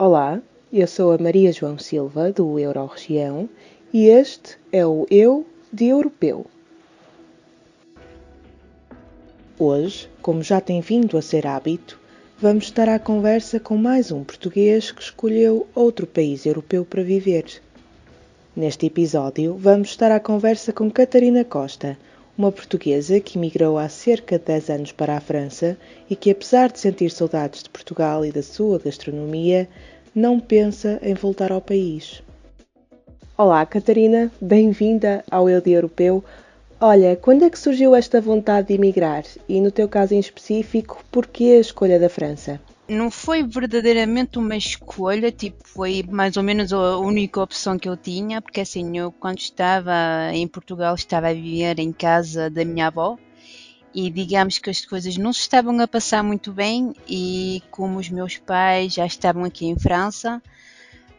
Olá, eu sou a Maria João Silva, do Euroregião, e este é o Eu de Europeu. Hoje, como já tem vindo a ser hábito, vamos estar à conversa com mais um português que escolheu outro país europeu para viver. Neste episódio, vamos estar à conversa com Catarina Costa, uma portuguesa que emigrou há cerca de 10 anos para a França e que, apesar de sentir saudades de Portugal e da sua gastronomia, não pensa em voltar ao país. Olá, Catarina, bem-vinda ao Eu de Europeu. Olha, quando é que surgiu esta vontade de emigrar? E no teu caso em específico, porquê a escolha da França? Não foi verdadeiramente uma escolha, tipo, foi mais ou menos a única opção que eu tinha, porque assim, eu quando estava em Portugal estava a viver em casa da minha avó e digamos que as coisas não se estavam a passar muito bem e como os meus pais já estavam aqui em França,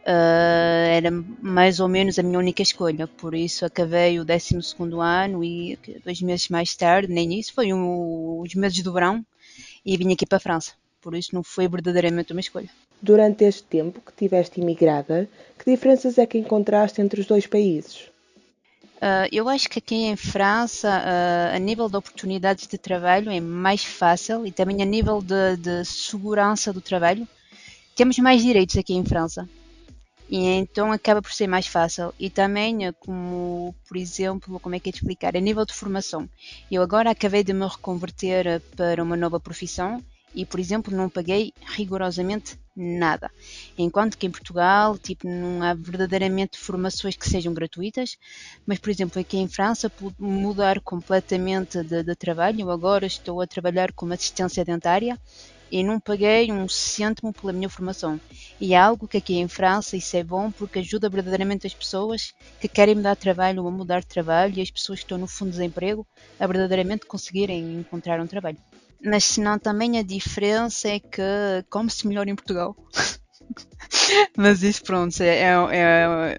uh, era mais ou menos a minha única escolha. Por isso acabei o 12 ano e dois meses mais tarde, nem isso, foi um, os meses do verão e vim aqui para a França. Por isso não foi verdadeiramente uma escolha. Durante este tempo que tiveste imigrada, que diferenças é que encontraste entre os dois países? Uh, eu acho que aqui em França, uh, a nível de oportunidades de trabalho, é mais fácil e também a nível de, de, segurança do trabalho, temos mais direitos aqui em França. E então acaba por ser mais fácil. E também, eh, como, por exemplo, como é que é de explicar? A nível de formação. Eu agora acabei de me reconverter para uma nova profissão e, por exemplo, não paguei rigorosamente nada. Enquanto que em Portugal, tipo, não há verdadeiramente formações que sejam gratuitas, mas, por exemplo, aqui em França, pude mudar completamente de, de trabalho. Eu agora estou a trabalhar como assistência dentária e não paguei um cêntimo pela minha formação. E é algo que aqui em França isso é bom porque ajuda verdadeiramente as pessoas que querem mudar de trabalho ou mudar de trabalho e as pessoas que estão no fundo de desemprego a verdadeiramente conseguirem encontrar um trabalho. Mas senão também a diferença é que come-se melhor em Portugal. mas isso pronto, é, é, é,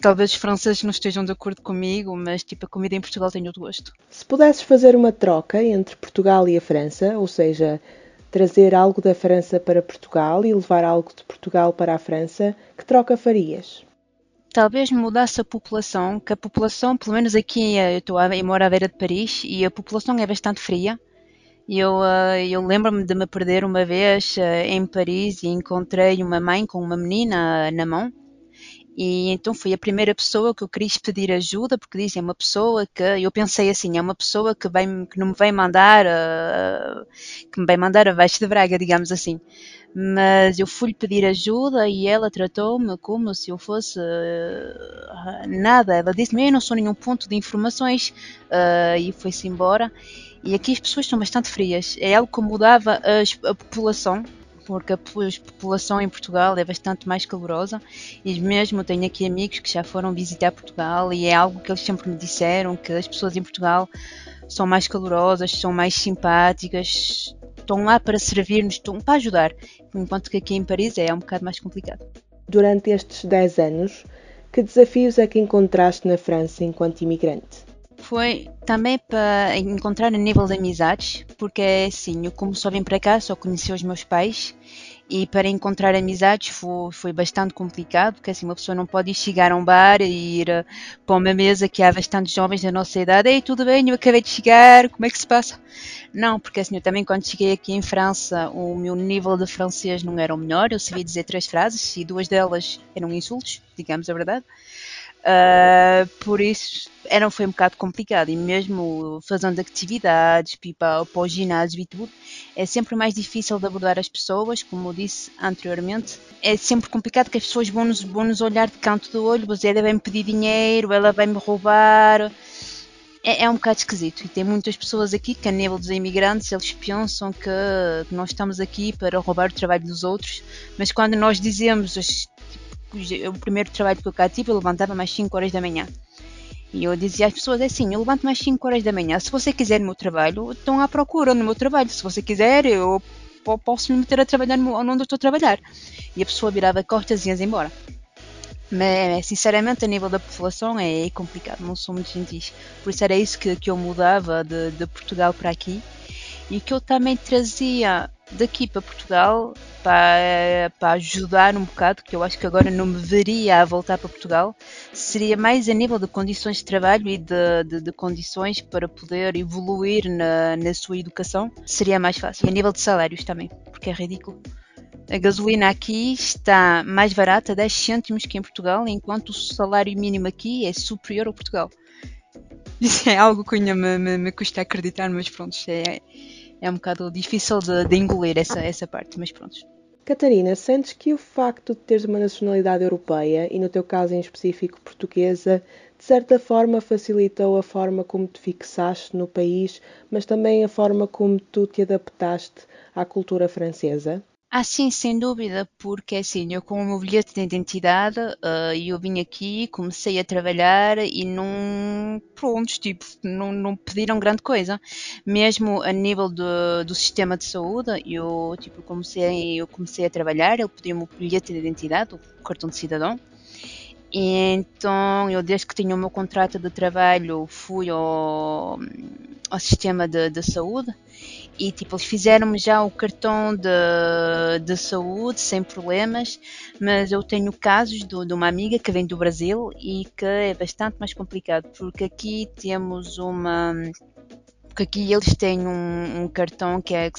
talvez os franceses não estejam de acordo comigo, mas tipo a comida em Portugal tem outro gosto. Se pudesses fazer uma troca entre Portugal e a França, ou seja, trazer algo da França para Portugal e levar algo de Portugal para a França, que troca farias? Talvez mudasse a população, que a população, pelo menos aqui, eu, estou a, eu moro à beira de Paris e a população é bastante fria eu, uh, eu lembro-me de me perder uma vez uh, em Paris e encontrei uma mãe com uma menina na mão. E então foi a primeira pessoa que eu quis pedir ajuda, porque dizem é uma pessoa que eu pensei assim, é uma pessoa que, vai, que não me vai mandar, uh, que me vai mandar abaixo de Braga, digamos assim. Mas eu fui-lhe pedir ajuda e ela tratou-me como se eu fosse uh, nada. Ela disse-me: Eu não sou nenhum ponto de informações, uh, e foi-se embora. E aqui as pessoas são bastante frias. É algo que mudava a, a população, porque a população em Portugal é bastante mais calorosa e mesmo tenho aqui amigos que já foram visitar Portugal e é algo que eles sempre me disseram que as pessoas em Portugal são mais calorosas, são mais simpáticas, estão lá para servir-nos, estão para ajudar, enquanto que aqui em Paris é um bocado mais complicado. Durante estes 10 anos, que desafios é que encontraste na França enquanto imigrante? Foi também para encontrar a nível de amizades, porque assim, eu como só vim para cá, só conheci os meus pais e para encontrar amizades foi, foi bastante complicado, porque assim uma pessoa não pode chegar a um bar e ir uh, para uma mesa que há bastantes jovens da nossa idade, ei, tudo bem, eu acabei de chegar, como é que se passa? Não, porque assim, eu também quando cheguei aqui em França, o meu nível de francês não era o melhor, eu sabia dizer três frases e duas delas eram insultos, digamos a verdade. Uh, por isso era, foi um bocado complicado e mesmo fazendo atividades, pipa, para o ginásio e tudo, é sempre mais difícil de abordar as pessoas, como eu disse anteriormente. É sempre complicado que as pessoas vão nos, vão nos olhar de canto do olho, você vai me pedir dinheiro, ela vai me roubar. É, é, um bocado esquisito e tem muitas pessoas aqui que a nível dos imigrantes eles pensam que nós estamos aqui para roubar o trabalho dos outros, mas quando nós dizemos o primeiro trabalho que eu cá tive, eu levantava mais 5 horas da manhã. E eu dizia às pessoas é assim: eu levanto mais 5 horas da manhã. Se você quiser no meu trabalho, estão à procura no meu trabalho. Se você quiser, eu posso me meter a trabalhar onde eu estou a trabalhar. E a pessoa virava costas e ia embora. Mas, sinceramente, a nível da população é complicado, não sou muito gentis. Por isso era isso que, que eu mudava de, de Portugal para aqui. E que eu também trazia daqui para Portugal para, para ajudar um bocado, que eu acho que agora não me veria a voltar para Portugal, seria mais a nível de condições de trabalho e de, de, de condições para poder evoluir na, na sua educação, seria mais fácil. E a nível de salários também, porque é ridículo. A gasolina aqui está mais barata, 10 cêntimos que em Portugal, enquanto o salário mínimo aqui é superior ao Portugal. Isso é algo que ainda me, me, me custa acreditar, mas pronto, é, é um bocado difícil de, de engolir essa, essa parte, mas pronto. Catarina, sentes que o facto de teres uma nacionalidade europeia, e no teu caso em específico portuguesa, de certa forma facilitou a forma como te fixaste no país, mas também a forma como tu te adaptaste à cultura francesa? Ah, sim, sem dúvida, porque assim, eu com o meu bilhete de identidade, uh, eu vim aqui, comecei a trabalhar e não, pronto, tipo, não, não pediram grande coisa. Mesmo a nível do, do sistema de saúde, eu, tipo, comecei, eu comecei a trabalhar, ele pediu-me o bilhete de identidade, o cartão de cidadão, então, eu desde que tinha o meu contrato de trabalho, fui ao, ao sistema de, de saúde e tipo, eles fizeram-me já o cartão de, de saúde sem problemas, mas eu tenho casos de, de uma amiga que vem do Brasil e que é bastante mais complicado, porque aqui temos uma porque aqui eles têm um, um, cartão que é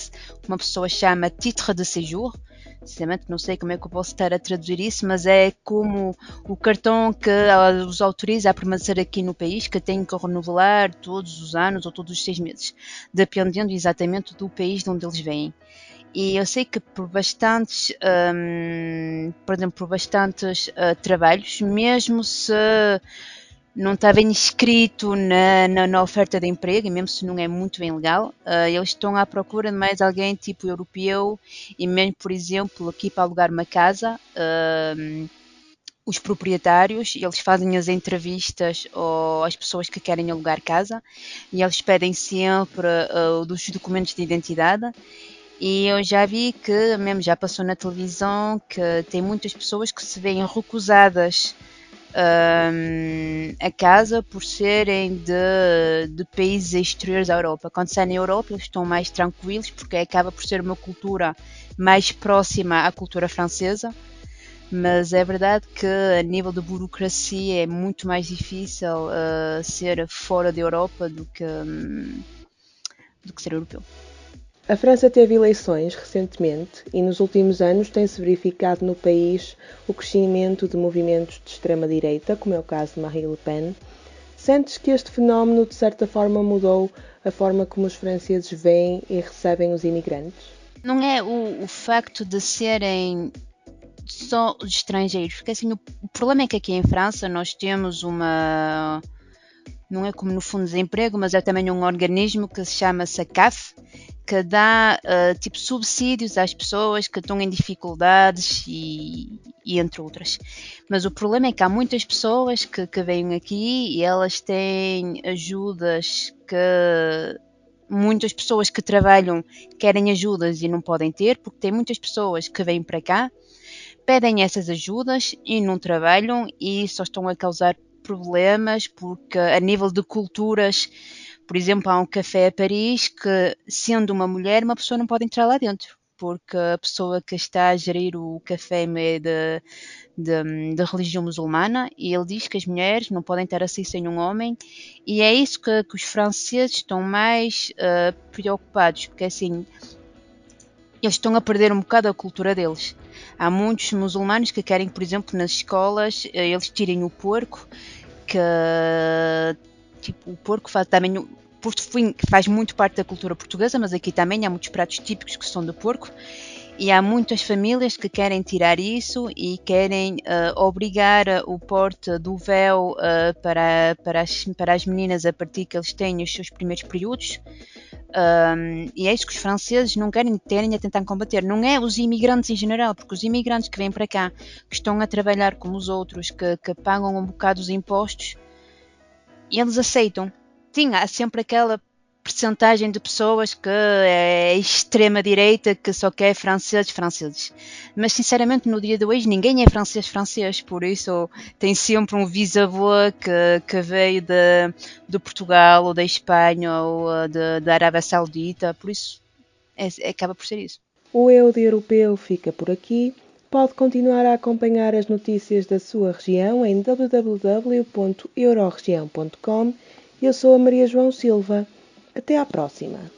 uma pessoa chama titre de séjour, sinceramente não sei como é que eu posso estar a traduzir isso, mas é como o cartão que os autoriza a permanecer aqui no país, que tem que renovar todos os anos ou todos os seis meses, dependendo exatamente do país de onde eles vêm. E eu sei que por bastantes, um, por exemplo, por bastantes uh, trabalhos, mesmo se não está bem escrito na, na, na, oferta de emprego, e mesmo se não é muito bem legal, uh, eles estão à procura de mais alguém tipo europeu e mesmo, por exemplo, aqui para alugar uma casa, uh, os proprietários, eles fazem as entrevistas às pessoas que querem alugar casa e eles pedem sempre uh, documentos de identidade e eu já vi que, mesmo já passou na televisão, que tem muitas pessoas que se veem recusadas um, a casa por serem de, de, países exteriores à Europa. Quando saem na Europa, eles estão mais tranquilos porque acaba por ser uma cultura mais próxima à cultura francesa. Mas é verdade que a nível de burocracia é muito mais difícil uh, ser fora da Europa do que, um, do que ser europeu. A França teve eleições recentemente e nos últimos anos tem-se verificado no país o crescimento de movimentos de extrema-direita, como é o caso de Marine Le Pen. Sentes que este fenómeno, de certa forma, mudou a forma como os franceses veem e recebem os imigrantes? Não é o, o facto de serem só os estrangeiros, porque assim, o, o problema é que aqui em França nós temos uma não é como no Fundo de Desemprego, mas é também um organismo que se chama SACAF, que dá uh, tipo subsídios às pessoas que estão em dificuldades e, e, entre outras. Mas o problema é que há muitas pessoas que, que vêm aqui e elas têm ajudas que muitas pessoas que trabalham querem ajudas e não podem ter, porque tem muitas pessoas que vêm para cá, pedem essas ajudas e não trabalham e só estão a causar problemas porque a nível de culturas por exemplo, há um café a Paris que, sendo uma mulher, uma pessoa não pode entrar lá dentro, porque a pessoa que está a gerir o café é de, de, de, religião muçulmana e ele diz que as mulheres não podem estar assim sem um homem e é isso que, que os franceses estão mais uh, preocupados, porque assim eles estão a perder um bocado a cultura deles. Há muitos muçulmanos que querem, por exemplo, nas escolas, eh, eles tirem o porco, que tipo, o porco faz também. Porco faz muito parte da cultura portuguesa, mas aqui também há muitos pratos típicos que são de porco. E há muitas famílias que querem tirar isso e querem uh, obrigar o porte do véu uh, para, para, as, para as meninas a partir que eles têm os seus primeiros períodos. Um, e é isso que os franceses não querem ter a tentar combater. Não é os imigrantes em geral, porque os imigrantes que vêm para cá, que estão a trabalhar como os outros, que, que pagam um bocado os impostos, e eles aceitam. Sim, há sempre aquela percentagem de pessoas que é extrema-direita, que só quer franceses, franceses. Mas, sinceramente, no dia de hoje, ninguém é francês, francês. Por isso, tem sempre um bisavô que, que veio de, de Portugal, ou da Espanha, ou de, da Arábia Saudita. Por isso, é, acaba por ser isso. O Eu de Europeu fica por aqui. Pode continuar a acompanhar as notícias da sua região em www.euroregião.com. Eu sou a Maria João Silva. Até à próxima!